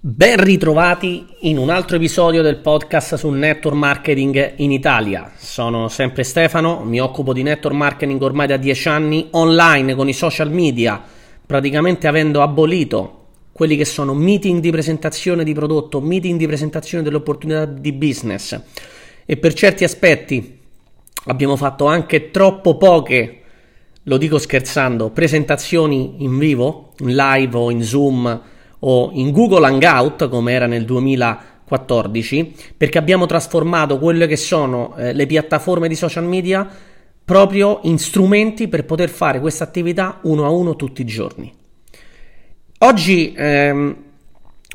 Ben ritrovati in un altro episodio del podcast sul network marketing in Italia. Sono sempre Stefano, mi occupo di network marketing ormai da dieci anni online con i social media, praticamente avendo abolito quelli che sono meeting di presentazione di prodotto, meeting di presentazione delle opportunità di business e per certi aspetti abbiamo fatto anche troppo poche, lo dico scherzando, presentazioni in vivo, in live o in Zoom o in Google Hangout come era nel 2014 perché abbiamo trasformato quelle che sono eh, le piattaforme di social media proprio in strumenti per poter fare questa attività uno a uno tutti i giorni. Oggi ehm,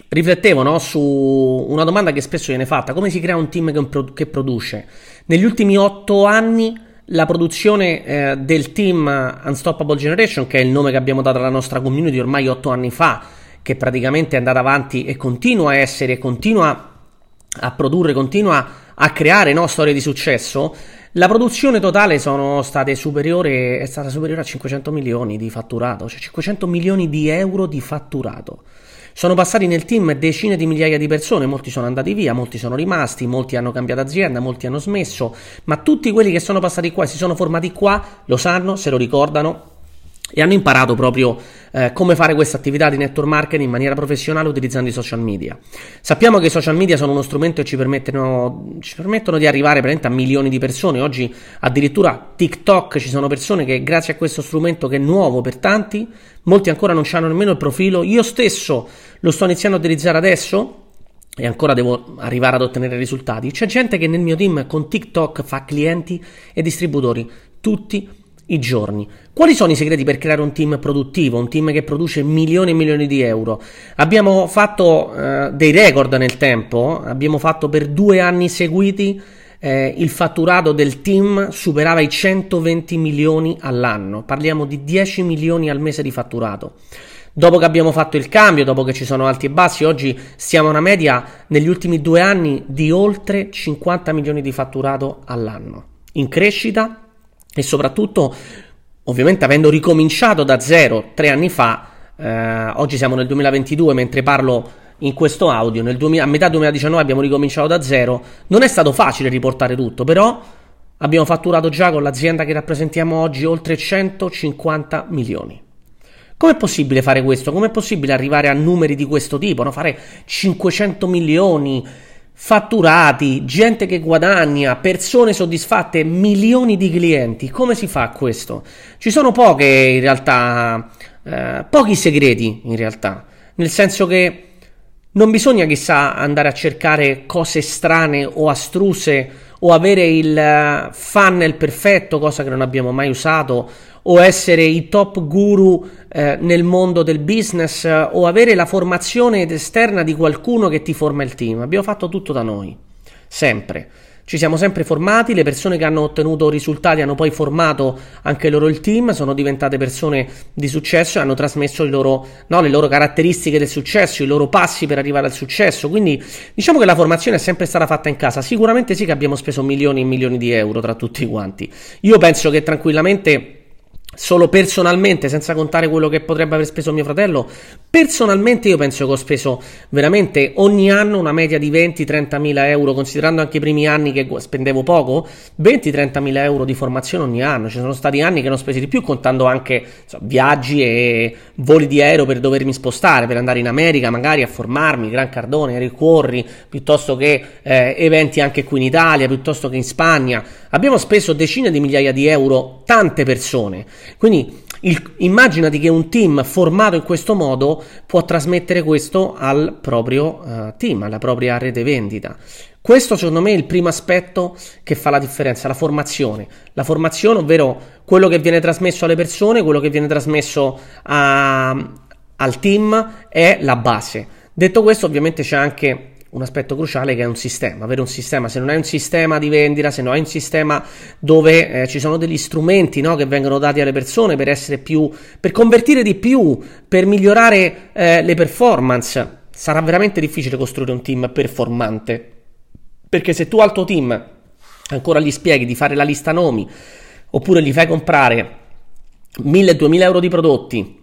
riflettevo no, su una domanda che spesso viene fatta, come si crea un team che, che produce? Negli ultimi otto anni la produzione eh, del team Unstoppable Generation, che è il nome che abbiamo dato alla nostra community ormai otto anni fa, che praticamente è andata avanti e continua a essere, continua a produrre, continua a creare no, storie di successo, la produzione totale è stata superiore a 500 milioni di fatturato, cioè 500 milioni di euro di fatturato. Sono passati nel team decine di migliaia di persone, molti sono andati via, molti sono rimasti, molti hanno cambiato azienda, molti hanno smesso, ma tutti quelli che sono passati qua e si sono formati qua lo sanno, se lo ricordano e hanno imparato proprio eh, come fare questa attività di network marketing in maniera professionale utilizzando i social media. Sappiamo che i social media sono uno strumento che ci permettono, ci permettono di arrivare a milioni di persone. Oggi addirittura TikTok ci sono persone che grazie a questo strumento che è nuovo per tanti, molti ancora non hanno nemmeno il profilo. Io stesso lo sto iniziando a utilizzare adesso e ancora devo arrivare ad ottenere risultati. C'è gente che nel mio team con TikTok fa clienti e distributori tutti i giorni. Quali sono i segreti per creare un team produttivo, un team che produce milioni e milioni di euro? Abbiamo fatto eh, dei record nel tempo, abbiamo fatto per due anni seguiti eh, il fatturato del team superava i 120 milioni all'anno, parliamo di 10 milioni al mese di fatturato. Dopo che abbiamo fatto il cambio, dopo che ci sono alti e bassi, oggi siamo a una media negli ultimi due anni di oltre 50 milioni di fatturato all'anno. In crescita e soprattutto, ovviamente avendo ricominciato da zero tre anni fa, eh, oggi siamo nel 2022 mentre parlo in questo audio, 2000, a metà 2019 abbiamo ricominciato da zero, non è stato facile riportare tutto, però abbiamo fatturato già con l'azienda che rappresentiamo oggi oltre 150 milioni. Com'è possibile fare questo? Com'è possibile arrivare a numeri di questo tipo? No? Fare 500 milioni, fatturati, gente che guadagna, persone soddisfatte, milioni di clienti. Come si fa questo? Ci sono poche in realtà, eh, pochi segreti in realtà, nel senso che non bisogna chissà andare a cercare cose strane o astruse o avere il eh, funnel perfetto, cosa che non abbiamo mai usato, o essere i top guru eh, nel mondo del business eh, o avere la formazione esterna di qualcuno che ti forma il team. Abbiamo fatto tutto da noi, sempre. Ci siamo sempre formati, le persone che hanno ottenuto risultati hanno poi formato anche loro il team, sono diventate persone di successo e hanno trasmesso loro, no, le loro caratteristiche del successo, i loro passi per arrivare al successo. Quindi diciamo che la formazione è sempre stata fatta in casa. Sicuramente sì che abbiamo speso milioni e milioni di euro tra tutti quanti. Io penso che tranquillamente Solo personalmente, senza contare quello che potrebbe aver speso mio fratello, personalmente io penso che ho speso veramente ogni anno una media di 20-30 mila euro, considerando anche i primi anni che spendevo poco, 20-30 mila euro di formazione ogni anno. Ci sono stati anni che non ho speso di più, contando anche so, viaggi e voli di aereo per dovermi spostare, per andare in America magari a formarmi, Gran Cardone, Eric Corri, piuttosto che eh, eventi anche qui in Italia, piuttosto che in Spagna. Abbiamo speso decine di migliaia di euro, tante persone. Quindi il, immaginati che un team formato in questo modo può trasmettere questo al proprio uh, team, alla propria rete vendita. Questo secondo me è il primo aspetto che fa la differenza, la formazione. La formazione, ovvero quello che viene trasmesso alle persone, quello che viene trasmesso a, al team è la base. Detto questo, ovviamente c'è anche un aspetto cruciale che è un sistema, avere un sistema, se non hai un sistema di vendita, se non hai un sistema dove eh, ci sono degli strumenti no, che vengono dati alle persone per essere più, per convertire di più, per migliorare eh, le performance, sarà veramente difficile costruire un team performante, perché se tu al tuo team ancora gli spieghi di fare la lista nomi, oppure gli fai comprare 1000-2000 euro di prodotti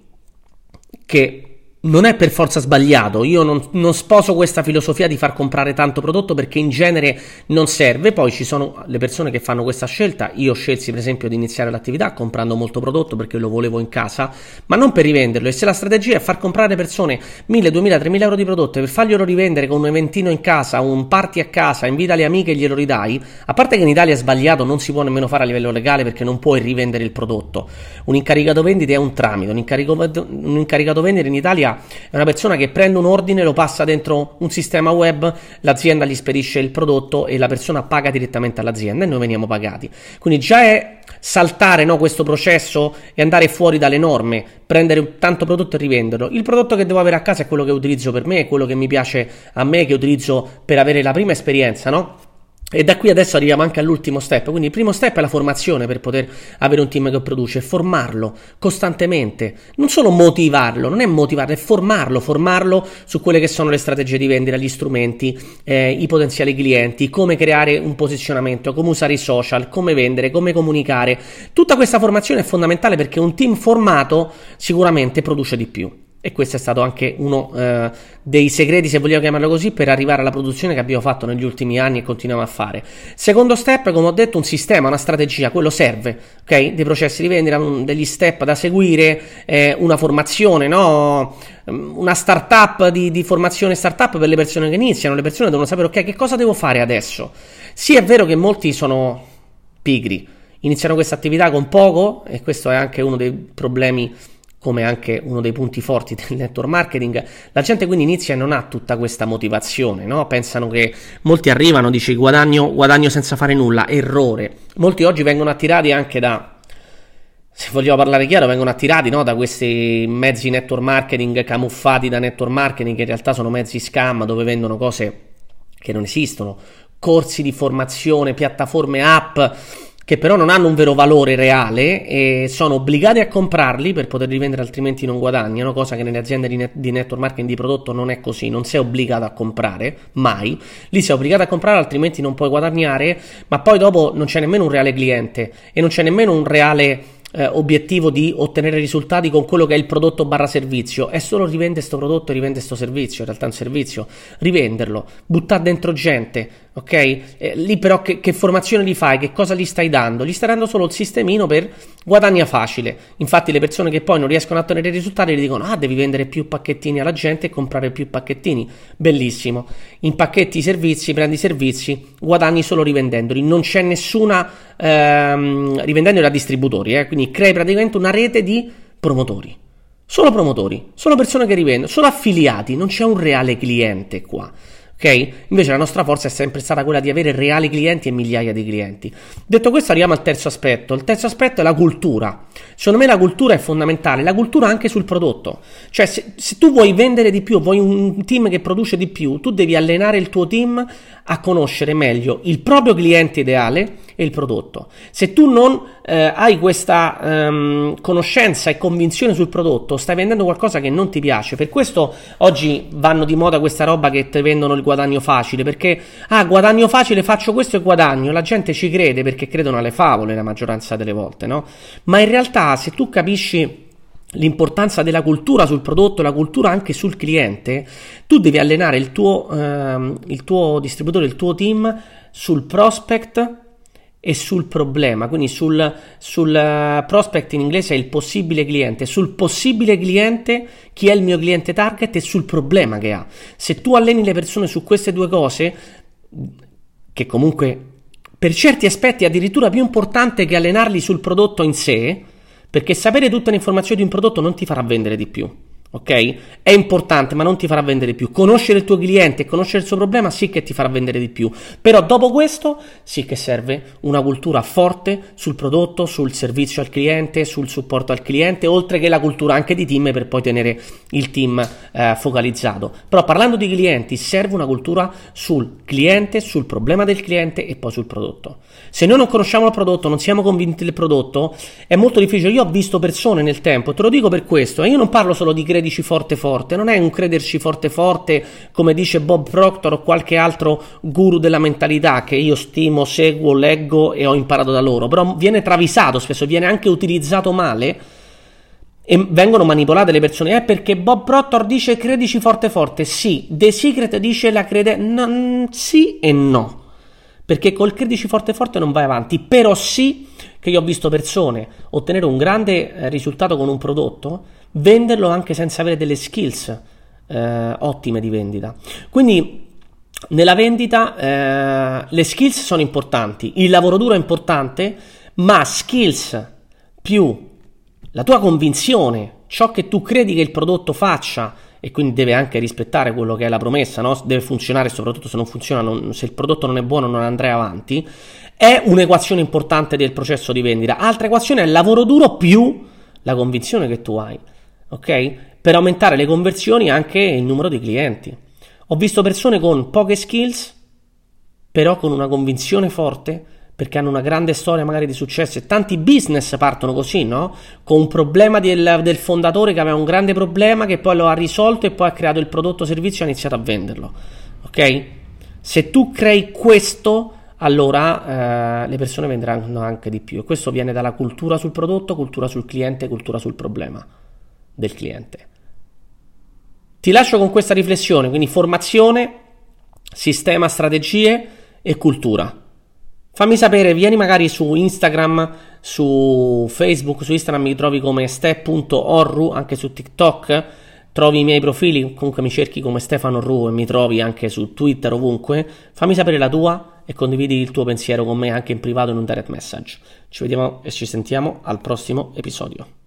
che non è per forza sbagliato, io non, non, sposo questa filosofia di far comprare tanto prodotto perché in genere non serve, poi ci sono le persone che fanno questa scelta, io scelsi per esempio di iniziare l'attività comprando molto prodotto perché lo volevo in casa, ma non per rivenderlo. E se la strategia è far comprare persone 1000, 2000, 3000 euro di prodotto e per farglielo rivendere con un eventino in casa, un party a casa, invita le amiche e glielo ridai, a parte che in Italia è sbagliato, non si può nemmeno fare a livello legale perché non puoi rivendere il prodotto, un incaricato vendita è un tramite, un incaricato, un incaricato vendita in Italia è una persona che prende un ordine, lo passa dentro un sistema web, l'azienda gli spedisce il prodotto e la persona paga direttamente all'azienda e noi veniamo pagati. Quindi già è saltare no, questo processo e andare fuori dalle norme, prendere tanto prodotto e rivenderlo. Il prodotto che devo avere a casa è quello che utilizzo per me, è quello che mi piace a me, che utilizzo per avere la prima esperienza, no? E da qui adesso arriviamo anche all'ultimo step. Quindi il primo step è la formazione per poter avere un team che produce, formarlo costantemente, non solo motivarlo, non è motivarlo, è formarlo, formarlo su quelle che sono le strategie di vendita, gli strumenti, eh, i potenziali clienti, come creare un posizionamento, come usare i social, come vendere, come comunicare. Tutta questa formazione è fondamentale perché un team formato sicuramente produce di più. E questo è stato anche uno eh, dei segreti, se vogliamo chiamarlo così, per arrivare alla produzione che abbiamo fatto negli ultimi anni e continuiamo a fare. Secondo step, come ho detto, un sistema, una strategia, quello serve, ok? Dei processi di vendita, degli step da seguire, eh, una formazione, no? Una startup di, di formazione startup per le persone che iniziano. Le persone devono sapere, ok, che cosa devo fare adesso? Sì, è vero che molti sono pigri, iniziano questa attività con poco, e questo è anche uno dei problemi come anche uno dei punti forti del network marketing, la gente quindi inizia e non ha tutta questa motivazione, no? pensano che molti arrivano, dici guadagno, guadagno senza fare nulla, errore. Molti oggi vengono attirati anche da, se vogliamo parlare chiaro, vengono attirati no? da questi mezzi network marketing camuffati da network marketing, che in realtà sono mezzi scam dove vendono cose che non esistono, corsi di formazione, piattaforme app che però non hanno un vero valore reale e sono obbligati a comprarli per poterli vendere altrimenti non guadagnano, cosa che nelle aziende di, net- di network marketing di prodotto non è così, non sei obbligato a comprare, mai, lì sei obbligato a comprare altrimenti non puoi guadagnare, ma poi dopo non c'è nemmeno un reale cliente e non c'è nemmeno un reale eh, obiettivo di ottenere risultati con quello che è il prodotto barra servizio, è solo rivende questo prodotto e rivende questo servizio, in realtà è un servizio, rivenderlo, buttare dentro gente, ok? Eh, lì però che, che, formazione gli fai, che cosa gli stai dando? Gli stai dando solo il sistemino per guadagna facile, infatti le persone che poi non riescono a ottenere risultati gli dicono ah devi vendere più pacchettini alla gente e comprare più pacchettini, bellissimo, impacchetti i servizi, prendi i servizi, guadagni solo rivendendoli, non c'è nessuna ehm, rivendendoli a distributori, eh? quindi crei praticamente una rete di promotori. Solo promotori, solo persone che rivendono, solo affiliati, non c'è un reale cliente qua. Ok? Invece la nostra forza è sempre stata quella di avere reali clienti e migliaia di clienti. Detto questo, arriviamo al terzo aspetto. Il terzo aspetto è la cultura. Secondo me la cultura è fondamentale, la cultura anche sul prodotto. Cioè, se, se tu vuoi vendere di più, vuoi un team che produce di più, tu devi allenare il tuo team a conoscere meglio il proprio cliente ideale e il prodotto. Se tu non eh, hai questa ehm, conoscenza e convinzione sul prodotto, stai vendendo qualcosa che non ti piace. Per questo oggi vanno di moda questa roba che ti vendono il guadagno facile, perché ah, guadagno facile, faccio questo e guadagno. La gente ci crede perché credono alle favole la maggioranza delle volte, no? Ma in realtà se tu capisci l'importanza della cultura sul prodotto, la cultura anche sul cliente, tu devi allenare il tuo, ehm, il tuo distributore, il tuo team sul prospect e sul problema, quindi sul, sul uh, prospect in inglese è il possibile cliente, sul possibile cliente, chi è il mio cliente target e sul problema che ha. Se tu alleni le persone su queste due cose, che comunque per certi aspetti è addirittura più importante che allenarli sul prodotto in sé, perché sapere tutte le informazioni di un prodotto non ti farà vendere di più. Ok? È importante, ma non ti farà vendere più. Conoscere il tuo cliente e conoscere il suo problema sì che ti farà vendere di più. Però dopo questo sì che serve una cultura forte sul prodotto, sul servizio al cliente, sul supporto al cliente, oltre che la cultura anche di team per poi tenere il team eh, focalizzato. Però parlando di clienti, serve una cultura sul cliente, sul problema del cliente e poi sul prodotto. Se noi non conosciamo il prodotto, non siamo convinti del prodotto, è molto difficile. Io ho visto persone nel tempo, te lo dico per questo, e io non parlo solo di credito credici forte forte, non è un crederci forte forte come dice Bob Proctor o qualche altro guru della mentalità che io stimo, seguo, leggo e ho imparato da loro, però viene travisato spesso, viene anche utilizzato male e vengono manipolate le persone. È perché Bob Proctor dice credici forte forte. Sì, The Secret dice la crede. No, sì e no. Perché col credici forte forte non vai avanti. Però sì che io ho visto persone ottenere un grande eh, risultato con un prodotto, venderlo anche senza avere delle skills eh, ottime di vendita. Quindi nella vendita eh, le skills sono importanti, il lavoro duro è importante, ma skills più la tua convinzione, ciò che tu credi che il prodotto faccia e quindi deve anche rispettare quello che è la promessa, no? deve funzionare, soprattutto se non funziona, non, se il prodotto non è buono non andrai avanti, è un'equazione importante del processo di vendita. Altra equazione è il lavoro duro più la convinzione che tu hai, ok? Per aumentare le conversioni anche il numero di clienti. Ho visto persone con poche skills, però con una convinzione forte perché hanno una grande storia magari di successo e tanti business partono così, no? Con un problema del, del, fondatore che aveva un grande problema che poi lo ha risolto e poi ha creato il prodotto o servizio e ha iniziato a venderlo, ok? Se tu crei questo, allora eh, le persone venderanno anche di più e questo viene dalla cultura sul prodotto, cultura sul cliente, cultura sul problema del cliente. Ti lascio con questa riflessione, quindi formazione, sistema, strategie e cultura. Fammi sapere, vieni magari su Instagram, su Facebook, su Instagram mi trovi come step.orru, anche su TikTok trovi i miei profili, comunque mi cerchi come Stefano Ru e mi trovi anche su Twitter ovunque. Fammi sapere la tua e condividi il tuo pensiero con me anche in privato in un direct message. Ci vediamo e ci sentiamo al prossimo episodio.